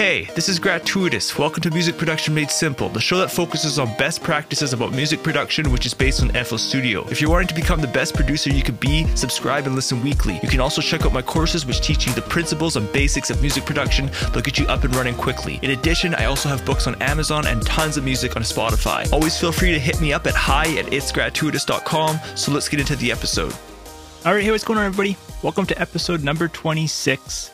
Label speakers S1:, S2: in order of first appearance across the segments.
S1: Hey, this is Gratuitous. Welcome to Music Production Made Simple, the show that focuses on best practices about music production, which is based on FL Studio. If you're wanting to become the best producer you could be, subscribe and listen weekly. You can also check out my courses, which teach you the principles and basics of music production. They'll get you up and running quickly. In addition, I also have books on Amazon and tons of music on Spotify. Always feel free to hit me up at hi at itsgratuitous.com. So let's get into the episode. All right, hey, what's going on, everybody? Welcome to episode number 26.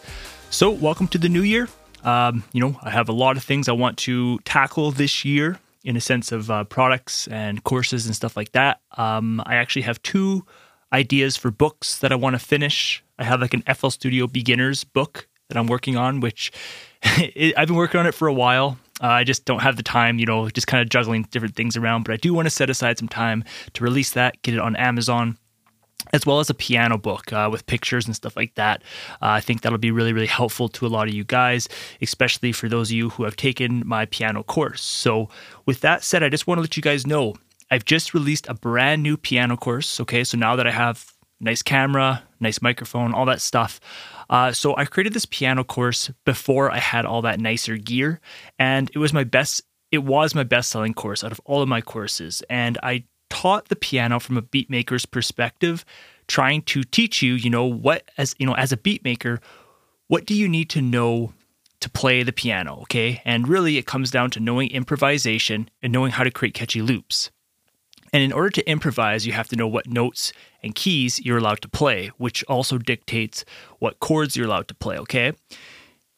S1: So, welcome to the new year. Um, you know, I have a lot of things I want to tackle this year in a sense of uh, products and courses and stuff like that. Um, I actually have two ideas for books that I want to finish. I have like an FL Studio beginners book that I'm working on, which I've been working on it for a while. Uh, I just don't have the time, you know, just kind of juggling different things around. But I do want to set aside some time to release that, get it on Amazon as well as a piano book uh, with pictures and stuff like that. Uh, I think that'll be really, really helpful to a lot of you guys, especially for those of you who have taken my piano course. So, with that said, I just want to let you guys know I've just released a brand new piano course. Okay, so now that I have nice camera, nice microphone, all that stuff. Uh, so I created this piano course before I had all that nicer gear, and it was my best. It was my best selling course out of all of my courses, and I taught the piano from a beatmaker's perspective, trying to teach you, you know, what as you know, as a beatmaker, what do you need to know to play the piano, okay? And really it comes down to knowing improvisation and knowing how to create catchy loops. And in order to improvise, you have to know what notes and keys you're allowed to play, which also dictates what chords you're allowed to play, okay?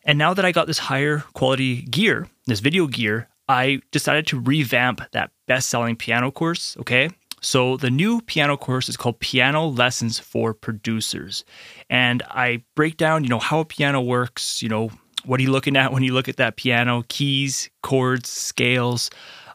S1: And now that I got this higher quality gear, this video gear, I decided to revamp that best selling piano course. Okay. So the new piano course is called Piano Lessons for Producers. And I break down, you know, how a piano works, you know, what are you looking at when you look at that piano, keys, chords, scales.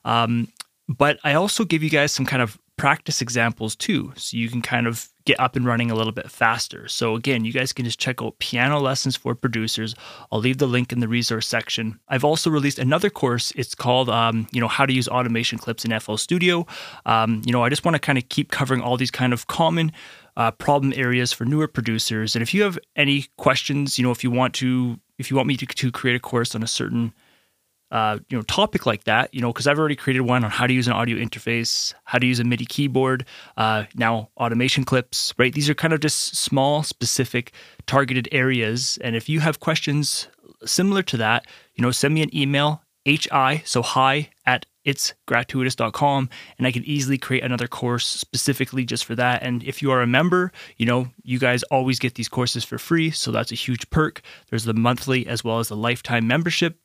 S1: Um, but I also give you guys some kind of practice examples too, so you can kind of get up and running a little bit faster. So again, you guys can just check out piano lessons for producers. I'll leave the link in the resource section. I've also released another course. It's called, um, you know, how to use automation clips in FL Studio. Um, you know, I just want to kind of keep covering all these kind of common uh, problem areas for newer producers. And if you have any questions, you know, if you want to, if you want me to, to create a course on a certain uh, you know topic like that you know because i've already created one on how to use an audio interface how to use a midi keyboard uh, now automation clips right? These are kind of just small specific targeted areas. And if you have questions similar to that you know send me an email hi so hi at itsgratuitous.com and i can easily create another course specifically just for that. And if you are a member you know you guys always get these courses for free so that's a huge perk. There's the monthly as well as the lifetime membership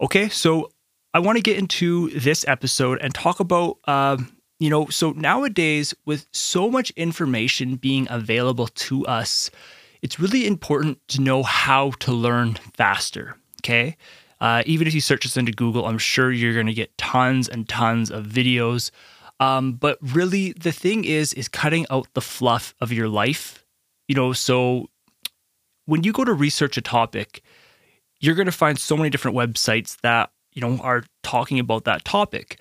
S1: Okay, so I want to get into this episode and talk about, um, you know, so nowadays with so much information being available to us, it's really important to know how to learn faster. Okay. Uh, even if you search this into Google, I'm sure you're going to get tons and tons of videos. Um, but really, the thing is, is cutting out the fluff of your life. You know, so when you go to research a topic, you're going to find so many different websites that you know are talking about that topic.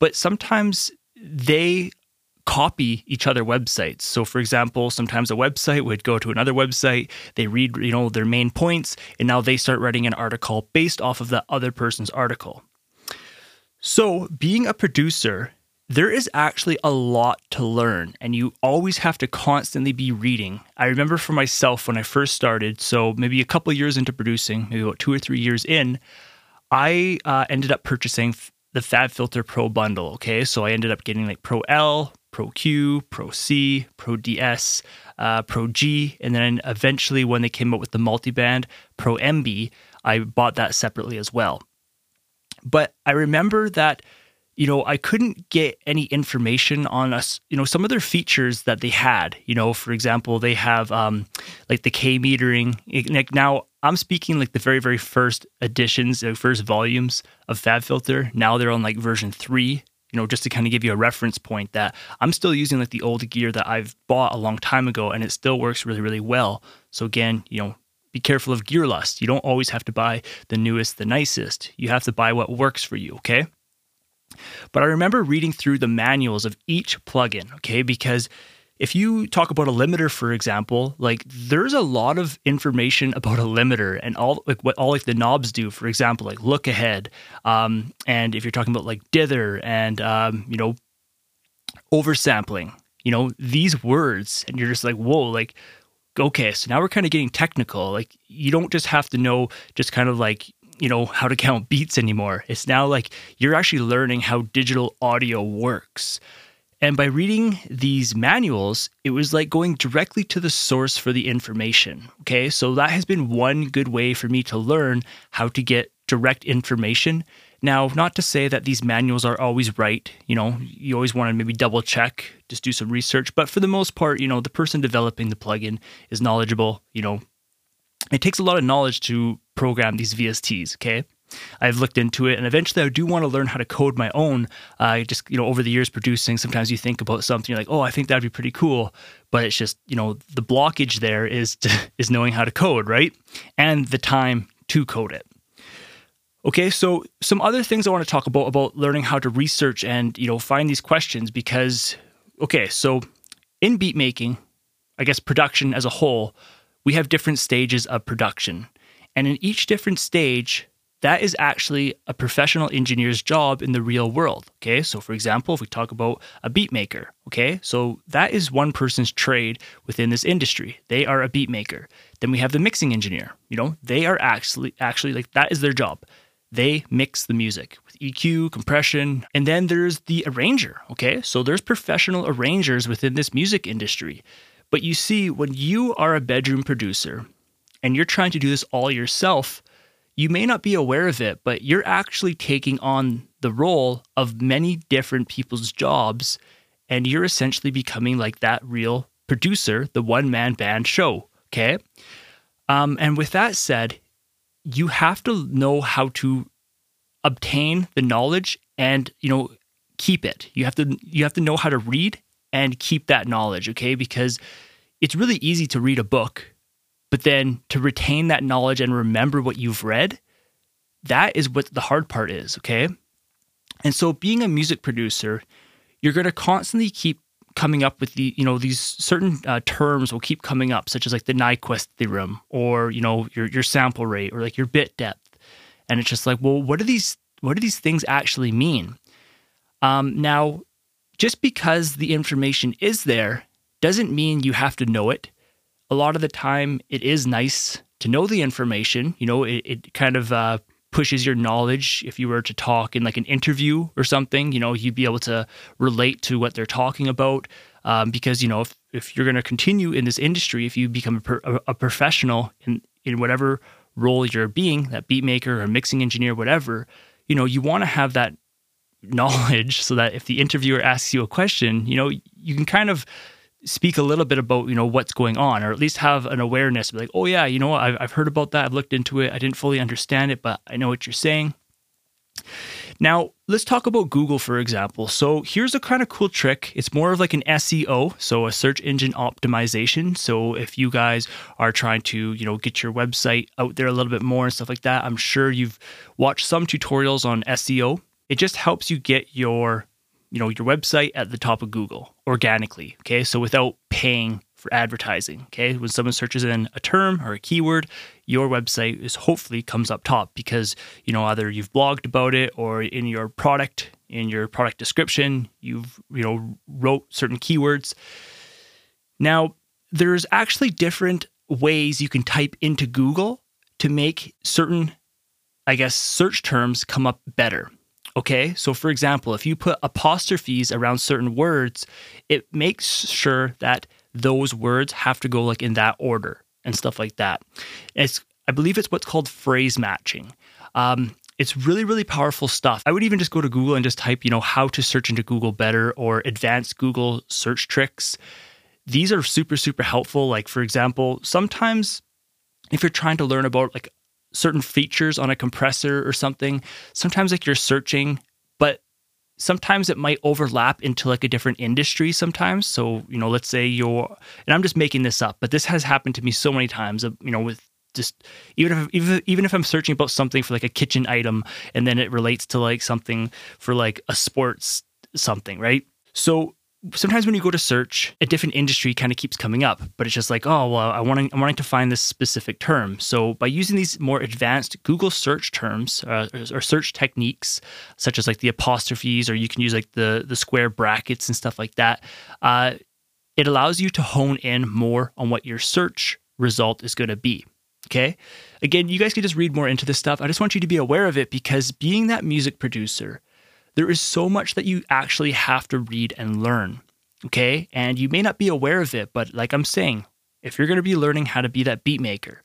S1: But sometimes they copy each other websites. So for example sometimes a website would go to another website they read you know their main points and now they start writing an article based off of that other person's article. So being a producer there is actually a lot to learn, and you always have to constantly be reading. I remember for myself when I first started, so maybe a couple years into producing, maybe about two or three years in, I uh, ended up purchasing the FabFilter Pro bundle. Okay, so I ended up getting like Pro L, Pro Q, Pro C, Pro DS, uh, Pro G, and then eventually when they came out with the multiband Pro MB, I bought that separately as well. But I remember that you know, I couldn't get any information on us, you know, some of their features that they had. You know, for example, they have um, like the K metering. Like now, I'm speaking like the very, very first editions, the first volumes of FabFilter. Now they're on like version three. You know, just to kind of give you a reference point that I'm still using like the old gear that I've bought a long time ago, and it still works really, really well. So again, you know, be careful of gear lust. You don't always have to buy the newest, the nicest. You have to buy what works for you. Okay. But I remember reading through the manuals of each plugin, okay, because
S2: if you talk about a limiter, for example, like there's a lot of information about a limiter and all like what all like the knobs do. For example, like look ahead, um, and if you're talking about like dither and um, you know oversampling, you know these words, and you're just like whoa, like okay, so now we're kind of getting technical. Like you don't just have to know just kind of like you know how to count beats anymore. It's now like you're actually learning how digital audio works. And by reading these manuals, it was like going directly to the source for the information. Okay, so that has been one good way for me to learn how to get direct information. Now, not to say that these manuals are always right. You know, you always want to maybe double check, just do some research. But for the most part, you know, the person developing the plugin is knowledgeable. You know, it takes a lot of knowledge to program these VSTs. Okay. I've looked into it, and eventually I do want to learn how to code my own. Uh, just you know, over the years producing, sometimes you think about something, you're like, oh, I think that'd be pretty cool, but it's just you know, the blockage there is to, is knowing how to code, right, and the time to code it. Okay, so some other things I want to talk about about learning how to research and you know find these questions because okay, so in beat making, I guess production as a whole, we have different stages of production. And in each different stage, that is actually a professional engineer's job in the real world. Okay, so for example, if we talk about a beat maker, okay, so that is one person's trade within this industry. They are a beat maker. Then we have the mixing engineer. You know, they are actually actually like that is their job. They mix the music with EQ, compression, and then there's the arranger. Okay, so there's professional arrangers within this music industry. But you see, when you are a bedroom producer and you're trying to do this all yourself, you may not be aware of it, but you're actually taking on the role of many different people's jobs. And you're essentially becoming like that real producer, the one man band show. Okay. Um, and with that said, you have to know how to obtain the knowledge and, you know, keep it. You have to you have to know how to read and keep that knowledge, okay? Because it's really easy to read a book but then to retain that knowledge and remember what you've read, that is what the hard part is, okay? And so being a music producer, you're going to constantly keep coming up with the, you know, these certain uh, terms will keep coming up, such as like the Nyquist theorem or, you know, your, your sample rate or like your bit depth. And it's just like, well, what do these, what do these things actually mean? Um, now, just because the information is there doesn't mean you have to know it a lot of the time it is nice to know the information. You know, it, it kind of uh, pushes your knowledge. If you were to talk in like an interview or something, you know, you'd be able to relate to what they're talking about. Um, because you know, if, if you're going to continue in this industry, if you become a, per, a professional in in whatever role you're being, that beat maker or mixing engineer, whatever, you know, you want to have that knowledge so that if the interviewer asks you a question, you know, you can kind of speak a little bit about you know what's going on or at least have an awareness like oh yeah you know I've, I've heard about that. I've looked into it. I didn't fully understand it but i know what you're saying. Now let's talk about google for example. So here's a kind of cool trick. It's more of like an seo so a search engine optimization. So if you guys are trying to you know get your website out there a little bit more and stuff like that i'm sure you've watched some tutorials on seo it just helps you get your you know your website at the top of Google organically. Okay, so without paying for advertising. Okay, when someone searches in a term or a keyword, your website is hopefully comes up top because you know either you've blogged about it or in your product in your product description you've you know wrote certain keywords. Now there's actually different ways you can type into Google to make certain I guess search terms come up better. Okay, so for example, if you put apostrophes around certain words, it makes sure that those words have to go like in that order and stuff like that. It's I believe it's what's called phrase matching. Um, it's really really powerful stuff. I would even just go to Google and just type, you know, how to search into Google better or advanced Google search tricks. These are super super helpful. Like for example, sometimes if you're trying to learn about like certain features on a compressor or something, sometimes like you're searching, but sometimes it might overlap into like a different industry sometimes. So, you know, let's say you're, and I'm just making this up, but this has happened to me so many times, uh, you know, with just even if even, even if I'm searching about something for like a kitchen item and then it relates to like something for like a sports something, right? So sometimes when you go to search, a different industry kind of keeps coming up, but it's just like, oh, well, I want I'm wanting to find this specific term. So by using these more advanced Google search terms uh, or search techniques, such as like the apostrophes, or you can use like the the square brackets and stuff like that, uh, it allows you to hone in more on what your search result is going to be. Okay. Again, you guys can just read more into this stuff. I just want you to be aware of it because being that music producer, there is so much that you actually have to read and learn. Okay. And you may not be aware of it, but like I'm saying, if you're going to be learning how to be that beat maker,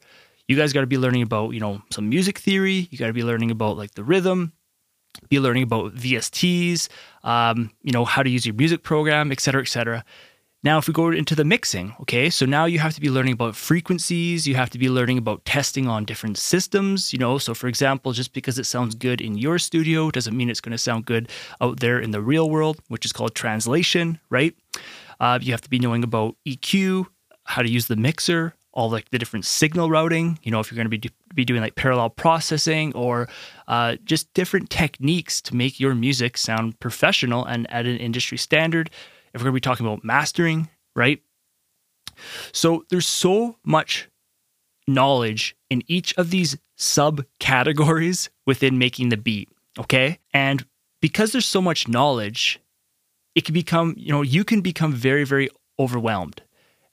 S2: you guys got to be learning about, you know, some music theory. You got to be learning about like the rhythm, be learning about VSTs, um, you know, how to use your music program, et cetera, et cetera. Now, if we go into the mixing, okay, so now you have to be learning about frequencies, you have to be learning about testing on different systems, you know. So, for example, just because it sounds good in your studio doesn't mean it's going to sound good out there in the real world, which is called translation, right? Uh, you have to be knowing about EQ, how to use the mixer, all like the different signal routing, you know, if you're going to be, do, be doing like parallel processing or uh, just different techniques to make your music sound professional and at an industry standard if we're going to be talking about mastering, right? So there's so much knowledge in each of these subcategories within making the beat, okay? And because there's so much knowledge, it can become, you know, you can become very, very overwhelmed.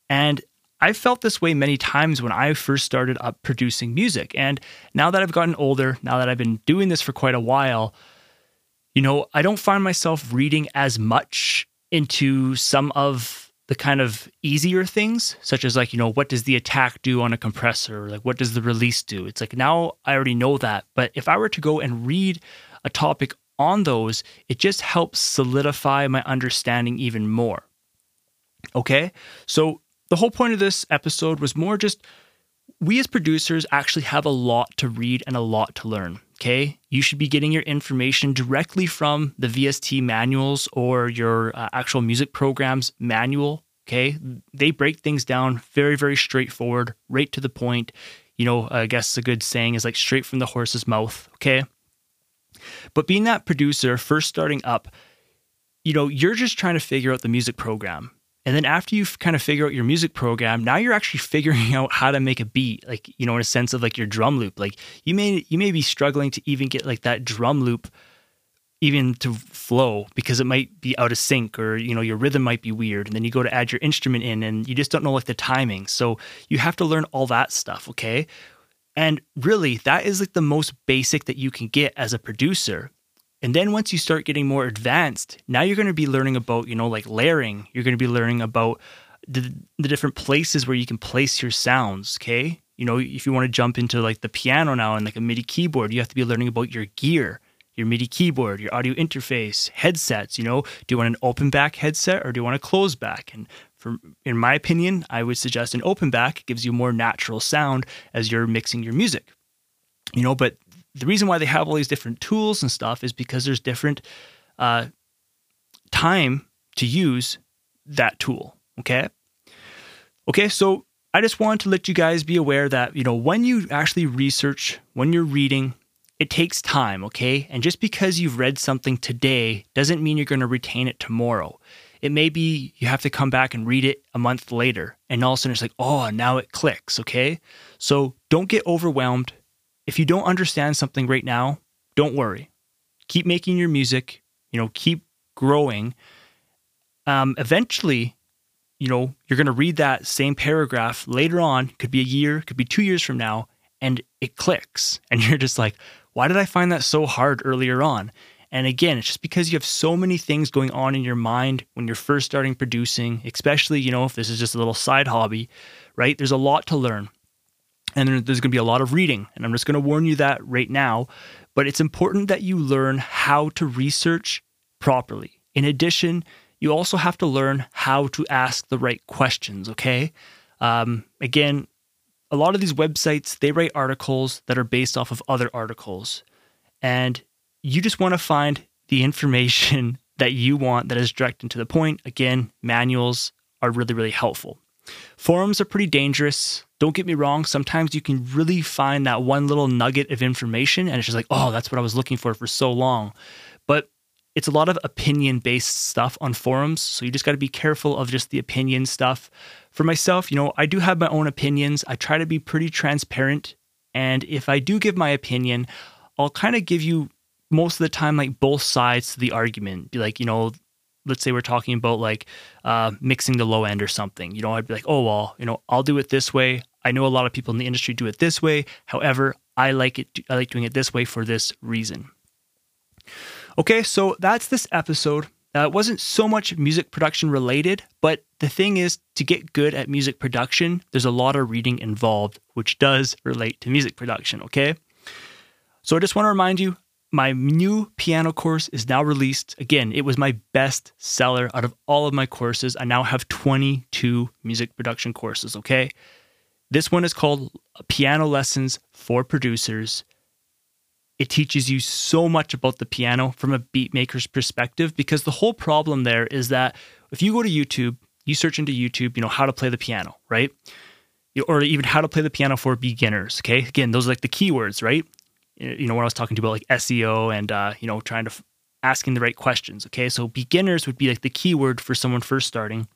S2: And I felt this way many times when I first started up producing music. And now that I've gotten older, now that I've been doing this for quite a while, you know, I don't find myself reading as much into some of the kind of easier things, such as like, you know, what does the attack do on a compressor? Like, what does the release do? It's like now I already know that. But if I were to go and read a topic on those, it just helps solidify my understanding even more. Okay. So the whole point of this episode was more just we as producers actually have a lot to read and a lot to learn. Okay. You should be getting your information directly from the VST manuals or your uh, actual music programs manual. Okay. They break things down very, very straightforward, right to the point. You know, I guess a good saying is like straight from the horse's mouth. Okay. But being that producer, first starting up, you know, you're just trying to figure out the music program. And then after you kind of figure out your music program, now you're actually figuring out how to make a beat, like you know, in a sense of like your drum loop. Like you may you may be struggling to even get like that drum loop even to flow because it might be out of sync or you know your rhythm might be weird. And then you go to add your instrument in and you just don't know like the timing. So you have to learn all that stuff okay? And really that is like the most basic that you can get as a producer and then once you start getting more advanced, now you're going to be learning about, you know, like layering. You're going to be learning about the, the different places where you can place your sounds. Okay. You know, if you want to jump into like the piano now and like a MIDI keyboard, you have to be learning about your gear, your MIDI keyboard, your audio interface, headsets. You know, do you want an open back headset or do you want a closed back? And for, in my opinion, I would suggest an open back gives you more natural sound as you're mixing your music. You know, but the reason why they have all these different tools and stuff is because there's different uh, time to use that tool. Okay. Okay. So I just wanted to let you guys be aware that, you know, when you actually research, when you're reading, it takes time. Okay. And just because you've read something today doesn't mean you're going to retain it tomorrow. It may be you have to come back and read it a month later, and all of a sudden it's like, oh, now it clicks. Okay. So don't get overwhelmed if you don't understand something right now, don't worry. Keep making your music, you know, keep growing. Um, eventually, you know, you're going to read that same paragraph later on, could be a year, could be two years from now, and it clicks. And you're just like, why did I find that so hard earlier on? And again, it's just because you have so many things going on in your mind when you're first starting producing, especially, you know, if this is just a little side hobby, right? There's a lot to learn and there's going to be a lot of reading. And I'm just going to warn you that right now. But it's important that you learn how to research properly. In addition, you also have to learn how to ask the right questions, okay? Um, again, a lot of these websites, they write articles that are based off of other articles. And you just want to find the information that you want that is direct and to the point. Again, manuals are really, really helpful. Forums are pretty dangerous. Don't get me wrong, sometimes you can really find that one little nugget of information and it's just like, oh, that's what I was looking for for so long. But it's a lot of opinion based stuff on forums. So you just got to be careful of just the opinion stuff. For myself, you know, I do have my own opinions. I try to be pretty transparent. And if I do give my opinion, I'll kind of give you most of the time like both sides to the argument. Be like, you know, let's say we're talking about like uh, mixing the low end or something. You know, I'd be like, oh well, you know, I'll do it this way. I know a lot of people in the industry do it this way. However, I like it. I like doing it this way for this reason. Okay, so that's this episode. Uh, it wasn't so much music production related, but the thing is, to get good at music production, there's a lot of reading involved, which does relate to music production. Okay. So I just want to remind you my new piano course is now released. Again, it was my best seller out of all of my courses. I now have 22 music production courses. Okay. This one is called Piano Lessons for Producers. It teaches you so much about the piano from a beat maker's perspective because the whole problem there is that if you go to YouTube, you search into YouTube, you know, how to play the piano, right? Or even how to play the piano for beginners. Okay. Again, those are like the keywords, right? You know, when I was talking to about like SEO and, uh, you know, trying to f- asking the right questions. Okay. So beginners would be like the keyword for someone first starting.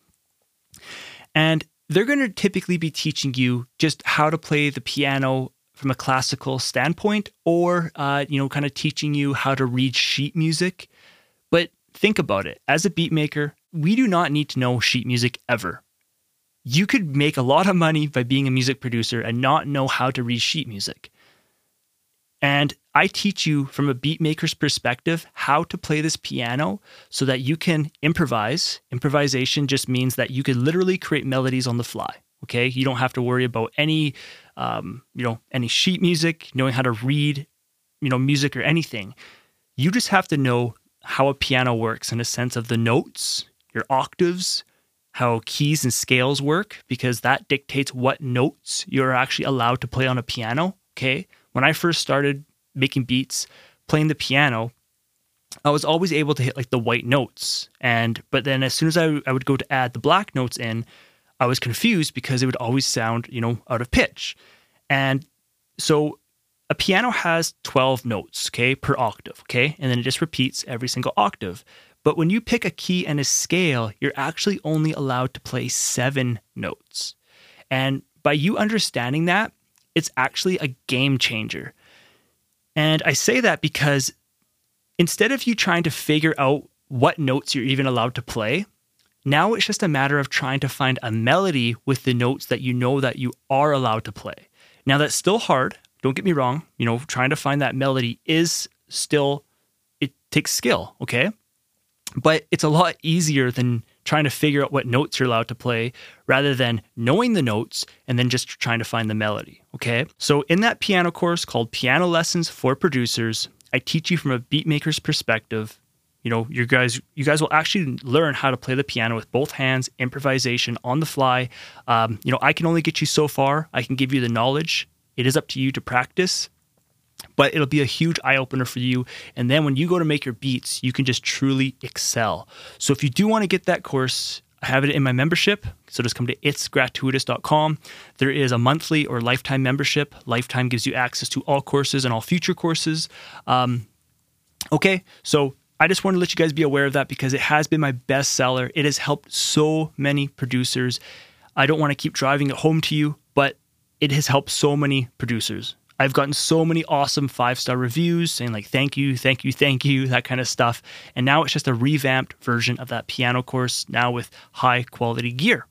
S2: And they're going to typically be teaching you just how to play the piano from a classical standpoint or uh, you know kind of teaching you how to read sheet music but think about it as a beat maker we do not need to know sheet music ever you could make a lot of money by being a music producer and not know how to read sheet music and I teach you from a beatmaker's perspective how to play this piano so that you can improvise. Improvisation just means that you can literally create melodies on the fly. Okay, you don't have to worry about any, um, you know, any sheet music, knowing how to read, you know, music or anything. You just have to know how a piano works in a sense of the notes, your octaves, how keys and scales work, because that dictates what notes you're actually allowed to play on a piano. Okay, when I first started making beats, playing the piano, I was always able to hit like the white notes. And but then as soon as I, I would go to add the black notes in, I was confused because it would always sound, you know, out of pitch. And so a piano has 12 notes, okay, per octave, okay? And then it just repeats every single octave. But when you pick a key and a scale, you're actually only allowed to play seven notes. And by you understanding that, it's actually a game changer. And I say that because instead of you trying to figure out what notes you're even allowed to play, now it's just a matter of trying to find a melody with the notes that you know that you are allowed to play. Now that's still hard, don't get me wrong, you know, trying to find that melody is still it takes skill, okay? But it's a lot easier than trying to figure out what notes you're allowed to play rather than knowing the notes and then just trying to find the melody. Okay. So, in that piano course called Piano Lessons for Producers, I teach you from a beatmaker's perspective. You know, you guys, you guys will actually learn how to play the piano with both hands, improvisation on the fly. Um, you know, I can only get you so far. I can give you the knowledge. It is up to you to practice but it'll be a huge eye opener for you. And then when you go to make your beats, you can just truly excel. So if you do want to get that course, I have it in my membership. So just come to itsgratuitous.com. There is a monthly or lifetime membership. Lifetime gives you access to all courses and all future courses. Um, okay, so I just want to let you guys be aware of that because it has been my best seller. It has helped so many producers. I don't want to keep driving it home to you, but it has helped so many producers. I've gotten so many awesome five star reviews saying, like, thank you, thank you, thank you, that kind of stuff. And now it's just a revamped version of that piano course, now with high quality gear.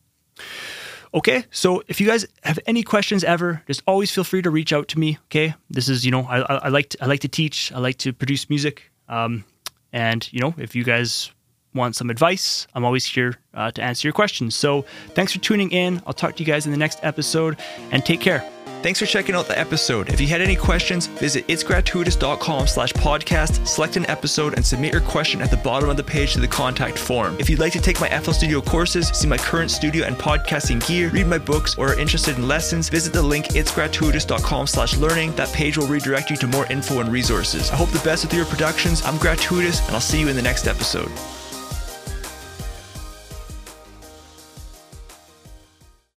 S2: Okay, so if you guys have any questions ever, just always feel free to reach out to me. Okay, this is you know I, I like to, I like to teach, I like to produce music, um, and you know if you guys want some advice, I'm always here uh, to answer your questions. So thanks for tuning in. I'll talk to you guys in the next episode, and take care.
S1: Thanks for checking out the episode. If you had any questions, visit itsgratuitous.com slash podcast, select an episode, and submit your question at the bottom of the page to the contact form. If you'd like to take my FL Studio courses, see my current studio and podcasting gear, read my books, or are interested in lessons, visit the link itsgratuitous.com slash learning. That page will redirect you to more info and resources. I hope the best with your productions. I'm Gratuitous, and I'll see you in the next episode.